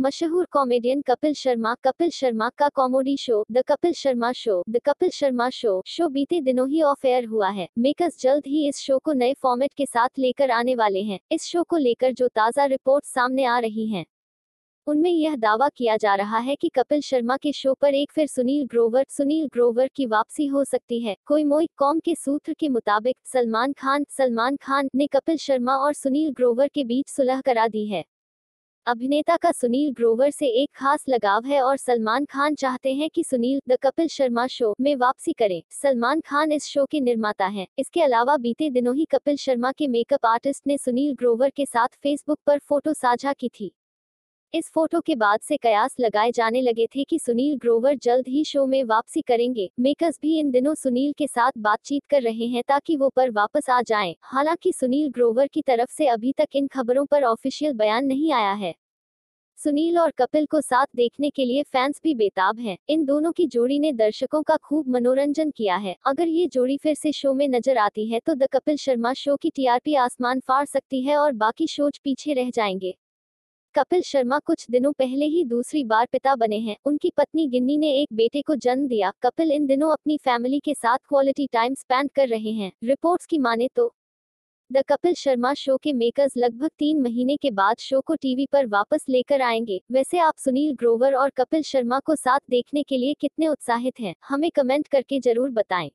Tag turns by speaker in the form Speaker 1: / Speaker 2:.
Speaker 1: मशहूर कॉमेडियन कपिल शर्मा कपिल शर्मा का comedy show, the Kapil Sharma show, the Kapil Sharma show show बीते दिनों ही ऑफ़ एयर हुआ है। मेकर्स जल्द ही इस शो को नए फॉर्मेट के साथ लेकर आने वाले हैं। इस शो को लेकर जो ताज़ा रिपोर्ट सामने आ रही हैं, उनमें यह दावा किया जा रहा है कि कपिल शर्मा के शो पर एक फिर सुनील ग्रोवर सुनील ग्रोवर की वापसी हो सकती है। कोई मोई कॉम के सूत्र के मुताबिक सलमान खान सलमान खान ने कपिल शर्मा और सुनील ग्रोवर के बीच सुलह करा दी है। अभिनेता का सुनील ग्रोवर से एक खास लगाव है और सलमान खान चाहते हैं कि सुनील द कपिल शर्मा शो में वापसी करें। सलमान खान इस शो के निर्माता हैं। इसके अलावा बीते दिनों ही कपिल शर्मा के मेकअप आर्टिस्ट ने सुनील ग्रोवर के साथ फेसबुक पर फ़ोटो साझा की थी। इस फ़ोटो के बाद से कयास लगाए जाने लगे थे कि सुनील ग्रोवर जल्द ही शो में वापसी करेंगे मेकर्स भी इन दिनों सुनील के साथ बातचीत कर रहे हैं ताकि वो पर वापस आ जाएँ। हालाँकि सुनील ग्रोवर की तरफ़ से अभी तक इन खबरों पर ऑफिशियल बयान नहीं आया है सुनील और कपिल को साथ देखने के लिए फैंस भी बेताब हैं। इन दोनों की जोड़ी ने दर्शकों का खूब मनोरंजन किया है अगर ये जोड़ी फिर से शो में नज़र आती है तो द कपिल शर्मा शो की टीआरपी आसमान फाड़ सकती है और बाकी शोज़ पीछे रह जाएँगे कपिल शर्मा कुछ दिनों पहले ही दूसरी बार पिता बने हैं। उनकी पत्नी गिन्नी ने एक बेटे को जन्म दिया। कपिल इन दिनों अपनी फैमिली के साथ क्वालिटी टाइम स्पेंड कर रहे हैं। रिपोर्ट्स की माने तो द कपिल शर्मा शो के मेकर्स लगभग तीन महीने के बाद शो को टीवी पर वापस लेकर आएँगे। वैसे आप सुनील ग्रोवर और कपिल शर्मा को साथ देखने के लिए कितने उत्साहित हैं, हमें कमेंट करके ज़रूर बताएँ।